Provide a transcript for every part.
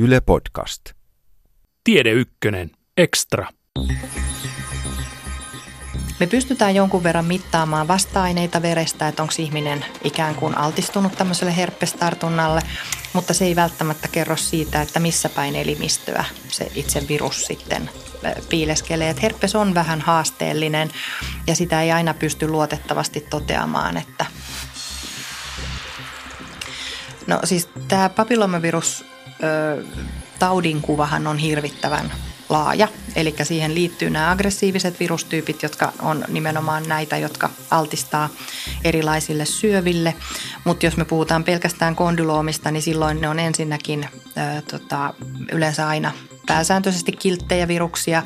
Yle Podcast. Tiede Ykkönen. Extra. Me pystytään jonkun verran mittaamaan vasta-aineita verestä, että onko ihminen ikään kuin altistunut tämmöiselle herpestartunnalle, mutta se ei välttämättä kerro siitä, että missä päin elimistöä se itse virus sitten piileskelee. Että herpes on vähän haasteellinen ja sitä ei aina pysty luotettavasti toteamaan, että No siis tämä papillomavirus taudinkuvahan on hirvittävän laaja. Eli siihen liittyy nämä aggressiiviset virustyypit, jotka on nimenomaan näitä, jotka altistaa erilaisille syöville. Mutta jos me puhutaan pelkästään kondyloomista, niin silloin ne on ensinnäkin ää, tota, yleensä aina pääsääntöisesti kilttejä viruksia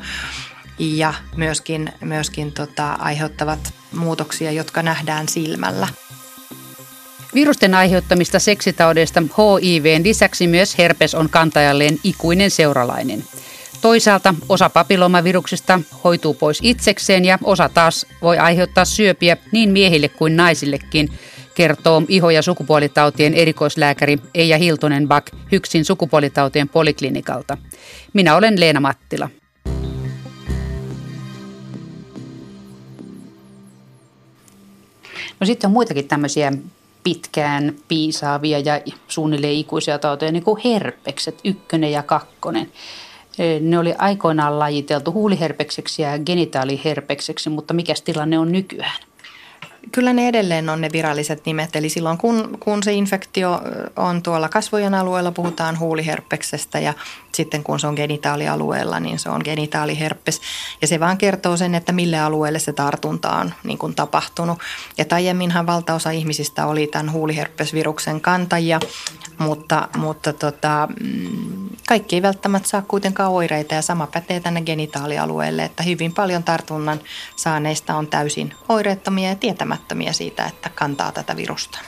ja myöskin, myöskin tota, aiheuttavat muutoksia, jotka nähdään silmällä. Virusten aiheuttamista seksitaudeista HIVn lisäksi myös herpes on kantajalleen ikuinen seuralainen. Toisaalta osa papillomaviruksista hoituu pois itsekseen ja osa taas voi aiheuttaa syöpiä niin miehille kuin naisillekin, kertoo iho- ja sukupuolitautien erikoislääkäri Eija hiltonen bak Hyksin sukupuolitautien poliklinikalta. Minä olen Leena Mattila. No sitten on muitakin tämmöisiä pitkään piisaavia ja suunnilleen ikuisia tauteja, niin kuin herpekset, ykkönen ja kakkonen. Ne oli aikoinaan lajiteltu huuliherpekseksi ja genitaaliherpekseksi, mutta mikä tilanne on nykyään? Kyllä ne edelleen on ne viralliset nimet. Eli silloin kun, kun se infektio on tuolla kasvojen alueella, puhutaan huuliherpeksestä ja sitten kun se on genitaalialueella, niin se on genitaaliherpes. Ja se vaan kertoo sen, että mille alueelle se tartunta on niin kuin tapahtunut. Ja aiemminhan valtaosa ihmisistä oli tämän huuliherpesviruksen kantajia, mutta, mutta tota, mm, kaikki ei välttämättä saa kuitenkaan oireita ja sama pätee tänne genitaalialueelle, että hyvin paljon tartunnan saaneista on täysin oireettomia ja tietämättömiä siitä, että kantaa tätä virusta.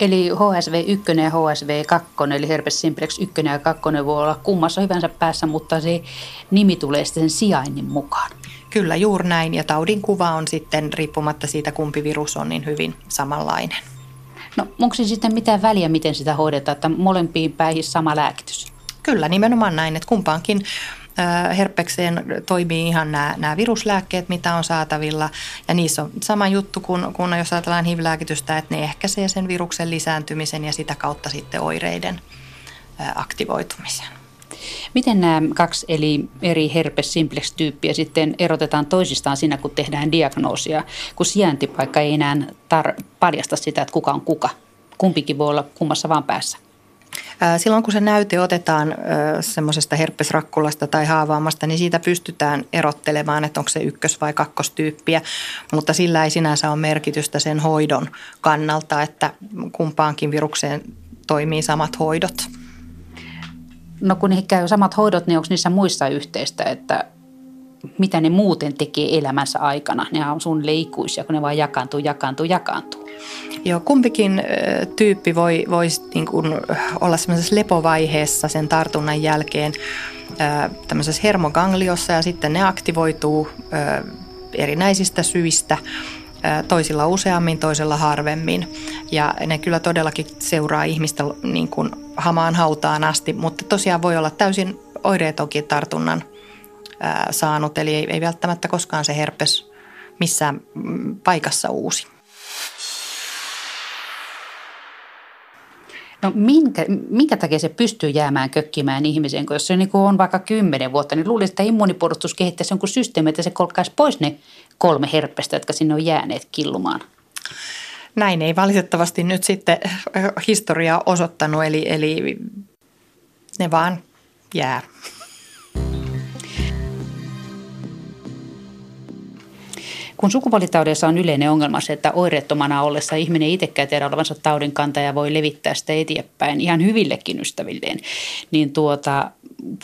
Eli HSV1 ja HSV2, eli herpes simplex 1 ja 2 voi olla kummassa hyvänsä päässä, mutta se nimi tulee sitten sen sijainnin mukaan. Kyllä, juuri näin. Ja taudin kuva on sitten, riippumatta siitä kumpi virus on, niin hyvin samanlainen. No onko se sitten mitään väliä, miten sitä hoidetaan, että molempiin päihin sama lääkitys? Kyllä, nimenomaan näin, että kumpaankin herpekseen toimii ihan nämä, nämä viruslääkkeet, mitä on saatavilla. Ja niissä on sama juttu kuin, kuin jos ajatellaan HIV-lääkitystä, että ne ehkäisee sen viruksen lisääntymisen ja sitä kautta sitten oireiden aktivoitumisen. Miten nämä kaksi eli eri herpes simplex tyyppiä sitten erotetaan toisistaan siinä, kun tehdään diagnoosia, kun sijaintipaikka ei enää tar- paljasta sitä, että kuka on kuka? Kumpikin voi olla kummassa vaan päässä. Silloin kun se näyte otetaan semmoisesta herpesrakkulasta tai haavaamasta, niin siitä pystytään erottelemaan, että onko se ykkös- vai kakkostyyppiä, mutta sillä ei sinänsä ole merkitystä sen hoidon kannalta, että kumpaankin virukseen toimii samat hoidot. No kun niihin käy samat hoidot, niin onko niissä muissa yhteistä, että mitä ne muuten tekee elämänsä aikana? Ne on suunnilleen ikuisia, kun ne vaan jakaantuu, jakaantuu, jakaantuu. Joo, kumpikin tyyppi voi, voi niin kuin olla semmoisessa lepovaiheessa sen tartunnan jälkeen tämmöisessä hermogangliossa ja sitten ne aktivoituu erinäisistä syistä toisilla useammin, toisella harvemmin. Ja ne kyllä todellakin seuraa ihmistä niin kuin hamaan hautaan asti, mutta tosiaan voi olla täysin oireetonkin tartunnan saanut, eli ei, ei välttämättä koskaan se herpes missään mm, paikassa uusi. No minkä, minkä takia se pystyy jäämään kökkimään ihmiseen, kun jos se niin on vaikka kymmenen vuotta, niin luulisin, että immunipuolustus kehittäisi jonkun systeemi, että se kolkkaisi pois ne kolme herpestä, jotka sinne on jääneet killumaan. Näin ei valitettavasti nyt sitten historia osoittanut, eli, eli ne vaan jää. Kun sukupuolitaudeissa on yleinen ongelma se, että oireettomana ollessa ihminen itsekään tiedä olevansa taudin kantaja voi levittää sitä eteenpäin ihan hyvillekin ystävilleen, niin tuota,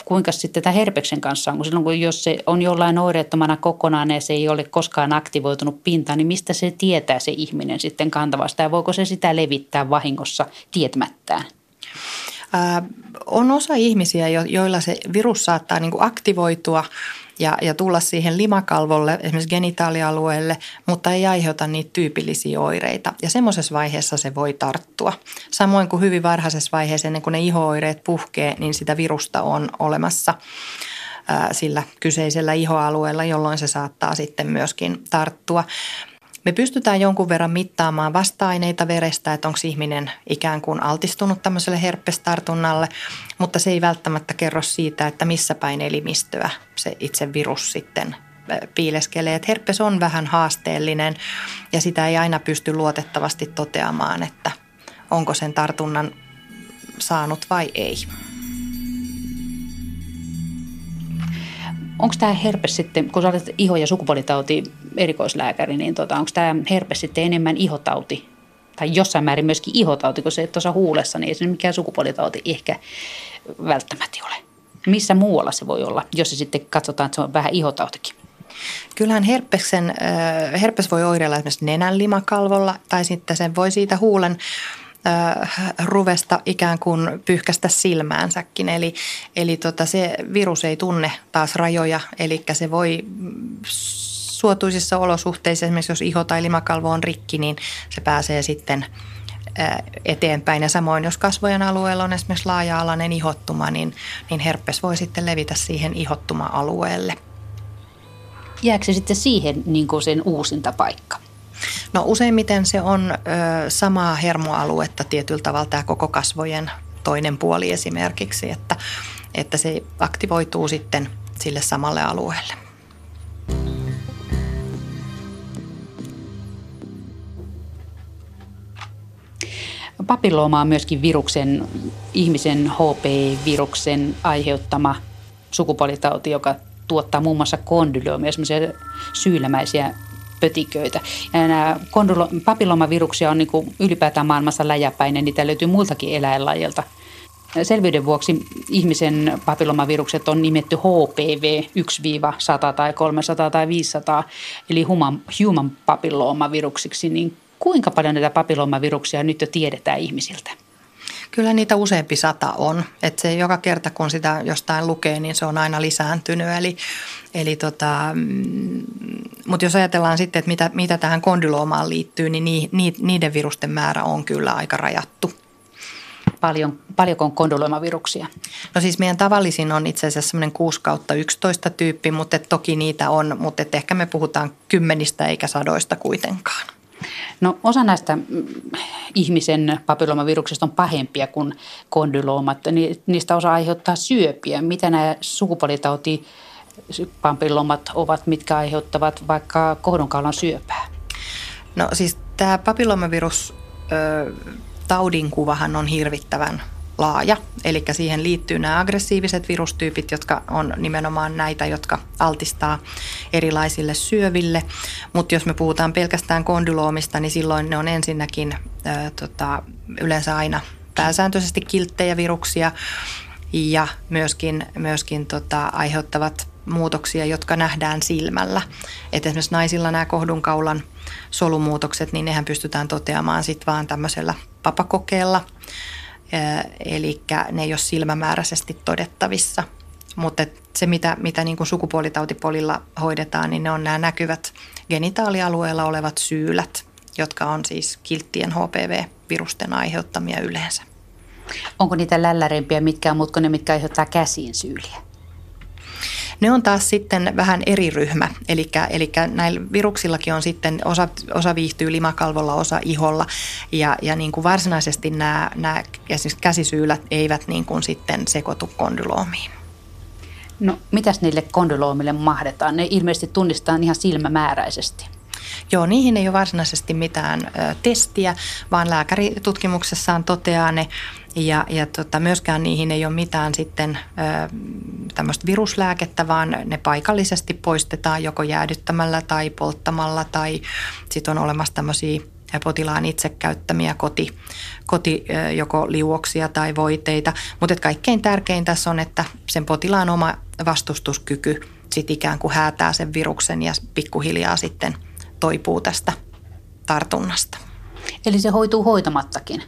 kuinka sitten tämä herpeksen kanssa on? Kun silloin kun jos se on jollain oireettomana kokonaan ja se ei ole koskaan aktivoitunut pintaan, niin mistä se tietää se ihminen sitten kantavasta ja voiko se sitä levittää vahingossa tietämättään? on osa ihmisiä, joilla se virus saattaa niin aktivoitua ja, ja tulla siihen limakalvolle, esimerkiksi genitaalialueelle, mutta ei aiheuta niitä tyypillisiä oireita. Ja semmoisessa vaiheessa se voi tarttua. Samoin kuin hyvin varhaisessa vaiheessa, ennen kuin ne ihooireet puhkee, niin sitä virusta on olemassa sillä kyseisellä ihoalueella, jolloin se saattaa sitten myöskin tarttua. Me pystytään jonkun verran mittaamaan vasta-aineita verestä, että onko ihminen ikään kuin altistunut tämmöiselle herpestartunnalle, mutta se ei välttämättä kerro siitä, että missä päin elimistöä se itse virus sitten piileskelee. Että herpes on vähän haasteellinen ja sitä ei aina pysty luotettavasti toteamaan, että onko sen tartunnan saanut vai ei. Onko tämä herpes sitten, kun sä olet iho- ja sukupuolitauti erikoislääkäri, niin tota, onko tämä herpes sitten enemmän ihotauti tai jossain määrin myöskin ihotauti, kun se tuossa huulessa, niin ei se mikään sukupuolitauti ehkä välttämättä ole. Missä muualla se voi olla, jos se sitten katsotaan, että se on vähän ihotautikin? Kyllähän herpeksen, herpes voi oireilla esimerkiksi nenän limakalvolla tai sitten sen voi siitä huulen ruvesta ikään kuin pyyhkästä silmäänsäkin. Eli, eli tota, se virus ei tunne taas rajoja, eli se voi suotuisissa olosuhteissa, esimerkiksi jos iho tai limakalvo on rikki, niin se pääsee sitten eteenpäin. Ja samoin, jos kasvojen alueella on esimerkiksi laaja-alainen ihottuma, niin, niin herpes voi sitten levitä siihen ihottuma-alueelle. Jääkö se sitten siihen niin kuin sen uusinta paikka? No useimmiten se on ö, samaa hermoaluetta tietyllä tavalla tämä koko kasvojen toinen puoli esimerkiksi, että, että se aktivoituu sitten sille samalle alueelle. Papillooma on myöskin viruksen, ihmisen HP-viruksen aiheuttama sukupuolitauti, joka tuottaa muun muassa kondyloomia, semmoisia syylämäisiä pötiköitä. Ja nämä papillomaviruksia on niin kuin ylipäätään maailmassa läjäpäinen, niitä löytyy muiltakin eläinlajilta. Selvyyden vuoksi ihmisen papillomavirukset on nimetty HPV 1-100 tai 300 tai 500, eli human, human papillomaviruksiksi. Niin kuinka paljon näitä papillomaviruksia nyt jo tiedetään ihmisiltä? Kyllä niitä useampi sata on. Että se joka kerta, kun sitä jostain lukee, niin se on aina lisääntynyt. Eli, eli tota, mm, mutta jos ajatellaan sitten, että mitä, mitä tähän kondyloomaan liittyy, niin ni, ni, niiden virusten määrä on kyllä aika rajattu. Paljon, paljonko on kondyloomaviruksia? No siis meidän tavallisin on itse asiassa semmoinen 6 kautta 11 tyyppi, mutta toki niitä on, mutta ehkä me puhutaan kymmenistä eikä sadoista kuitenkaan. No osa näistä ihmisen papillomaviruksista on pahempia kuin kondyloomat. Niistä osa aiheuttaa syöpiä. Mitä nämä sukupuolitauti papillomat ovat, mitkä aiheuttavat vaikka kohdunkaulan syöpää? No siis tämä papillomavirus taudinkuvahan on hirvittävän laaja. Eli siihen liittyy nämä aggressiiviset virustyypit, jotka on nimenomaan näitä, jotka altistaa erilaisille syöville. Mutta jos me puhutaan pelkästään kondyloomista, niin silloin ne on ensinnäkin ää, tota, yleensä aina pääsääntöisesti kilttejä viruksia ja myöskin, myöskin tota, aiheuttavat muutoksia, jotka nähdään silmällä. Et esimerkiksi naisilla nämä kohdunkaulan solumuutokset, niin nehän pystytään toteamaan sitten vaan tämmöisellä papakokeella – eli ne ei ole silmämääräisesti todettavissa. Mutta se, mitä, mitä niin kuin sukupuolitautipolilla hoidetaan, niin ne on nämä näkyvät genitaalialueella olevat syylät, jotka on siis kilttien HPV-virusten aiheuttamia yleensä. Onko niitä lällärimpiä, mitkä on, mutta ne, mitkä aiheuttaa käsiin syyliä? Ne on taas sitten vähän eri ryhmä, eli, eli näillä viruksillakin on sitten, osa, osa viihtyy limakalvolla, osa iholla, ja, ja niin kuin varsinaisesti nämä, nämä käsisyylät eivät niin kuin sitten sekoitu kondyloomiin. No mitäs niille kondyloomille mahdetaan? Ne ilmeisesti tunnistetaan ihan silmämääräisesti. Joo, niihin ei ole varsinaisesti mitään ö, testiä, vaan lääkäri tutkimuksessaan toteaa ne ja, ja tota, myöskään niihin ei ole mitään sitten ö, tämmöistä viruslääkettä, vaan ne paikallisesti poistetaan joko jäädyttämällä tai polttamalla tai sitten on olemassa tämmöisiä potilaan itse käyttämiä koti, koti joko liuoksia tai voiteita. Mutta kaikkein tärkein tässä on, että sen potilaan oma vastustuskyky sitten ikään kuin häätää sen viruksen ja pikkuhiljaa sitten toipuu tästä tartunnasta. Eli se hoituu hoitamattakin?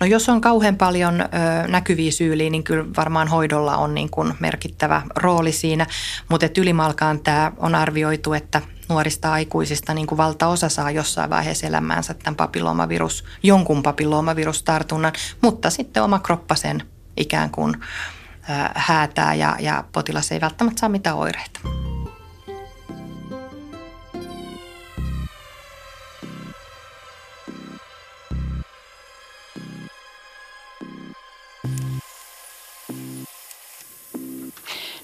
No jos on kauhean paljon ö, näkyviä syyliä, niin kyllä varmaan hoidolla on niin kuin merkittävä rooli siinä. Mutta ylimalkaan tämä on arvioitu, että nuorista aikuisista niin kuin valtaosa saa jossain vaiheessa elämäänsä tämän papilloomavirus, jonkun papilloomavirustartunnan, mutta sitten oma kroppa sen ikään kuin ö, häätää ja, ja potilas ei välttämättä saa mitään oireita.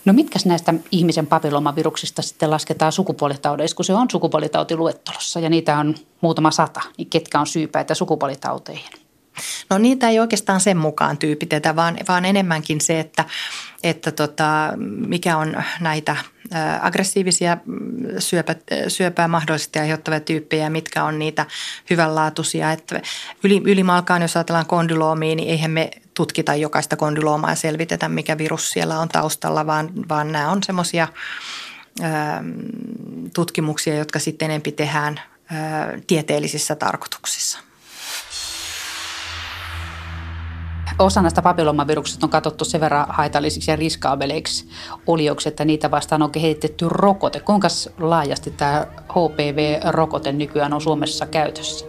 No mitkä näistä ihmisen papillomaviruksista sitten lasketaan sukupuolitaudeissa, kun se on sukupuolitautiluettelossa ja niitä on muutama sata, niin ketkä on syypäitä sukupuolitauteihin? No niitä ei oikeastaan sen mukaan tyypitetä, vaan, vaan enemmänkin se, että, että tota, mikä on näitä aggressiivisia syöpä, syöpää mahdollisesti aiheuttavia tyyppejä mitkä on niitä hyvänlaatuisia. Että yli, ylimalkaan, jos ajatellaan kondyloomia, niin eihän me tutkita jokaista kondyloomaa ja selvitetä, mikä virus siellä on taustalla, vaan, vaan nämä on semmoisia tutkimuksia, jotka sitten enempi tehdään tieteellisissä tarkoituksissa. Osa näistä papillomaviruksista on katsottu sen verran haitallisiksi ja riskaabeleiksi olioksi, että niitä vastaan on kehitetty rokote. Kuinka laajasti tämä HPV-rokote nykyään on Suomessa käytössä?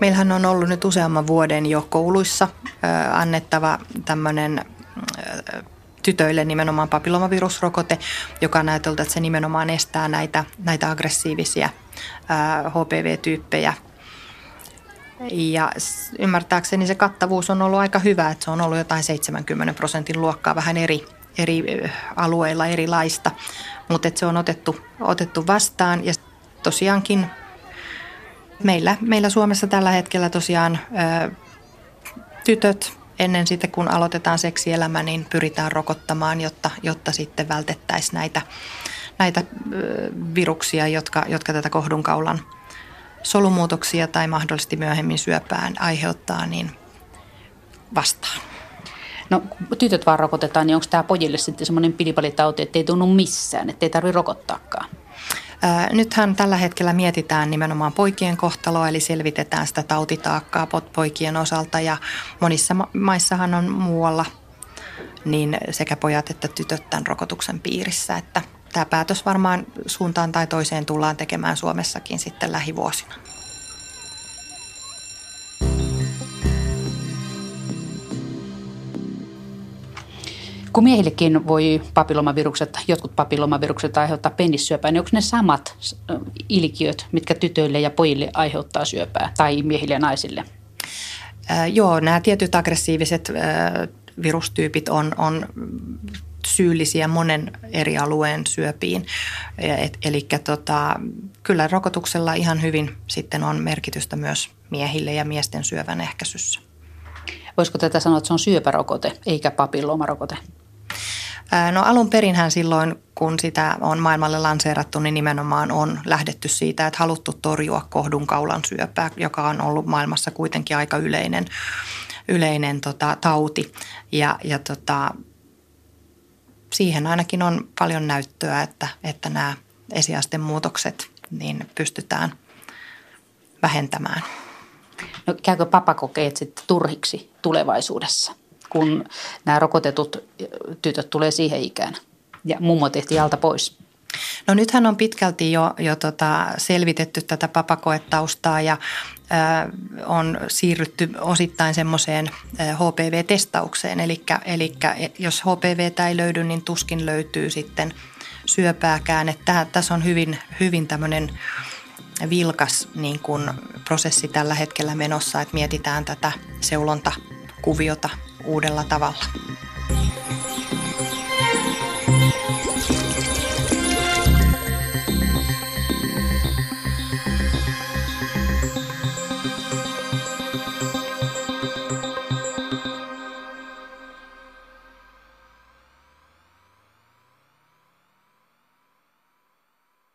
Meillähän on ollut nyt useamman vuoden jo kouluissa annettava tämmöinen tytöille nimenomaan papillomavirusrokote, joka ajateltu, että se nimenomaan estää näitä, näitä aggressiivisia HPV-tyyppejä. Ja ymmärtääkseni se kattavuus on ollut aika hyvä, että se on ollut jotain 70 prosentin luokkaa vähän eri, eri alueilla erilaista, mutta se on otettu, otettu vastaan ja tosiaankin meillä, meillä Suomessa tällä hetkellä tosiaan ö, tytöt ennen sitä, kun aloitetaan seksielämä, niin pyritään rokottamaan, jotta, jotta sitten vältettäisiin näitä, näitä ö, viruksia, jotka, jotka tätä kohdunkaulan solumuutoksia tai mahdollisesti myöhemmin syöpään aiheuttaa, niin vastaan. No tytöt vaan rokotetaan, niin onko tämä pojille sitten semmoinen pilipalitauti, että ei tunnu missään, että ei tarvitse rokottaakaan? Nythän tällä hetkellä mietitään nimenomaan poikien kohtaloa, eli selvitetään sitä tautitaakkaa poikien osalta ja monissa maissahan on muualla niin sekä pojat että tytöt tämän rokotuksen piirissä, että tämä päätös varmaan suuntaan tai toiseen tullaan tekemään Suomessakin sitten lähivuosina. Kun miehillekin voi papillomavirukset, jotkut papillomavirukset aiheuttaa penissyöpää, niin onko ne samat ilkiöt, mitkä tytöille ja pojille aiheuttaa syöpää tai miehille ja naisille? Äh, joo, nämä tietyt aggressiiviset äh, virustyypit on, on syyllisiä monen eri alueen syöpiin. Eli tota, kyllä rokotuksella ihan hyvin sitten on merkitystä myös miehille ja miesten syövän ehkäisyssä. Voisiko tätä sanoa, että se on syöpärokote eikä papillomarokote? No alun perinhän silloin, kun sitä on maailmalle lanseerattu, niin nimenomaan on lähdetty siitä, että haluttu torjua kohdunkaulan syöpää, joka on ollut maailmassa kuitenkin aika yleinen, yleinen tota, tauti. Ja, ja tota, siihen ainakin on paljon näyttöä, että, että nämä esiasten muutokset niin pystytään vähentämään. No käykö papakokeet sitten turhiksi tulevaisuudessa? kun nämä rokotetut tytöt tulee siihen ikään. Ja mummo tehtiin alta pois. No nythän on pitkälti jo, jo tota selvitetty tätä papakoetaustaa ja äh, on siirrytty osittain semmoiseen HPV-testaukseen. Eli jos HPV ei löydy, niin tuskin löytyy sitten syöpääkään. Että tässä on hyvin, hyvin tämmöinen vilkas niin kun prosessi tällä hetkellä menossa, että mietitään tätä seulontakuviota uudella tavalla.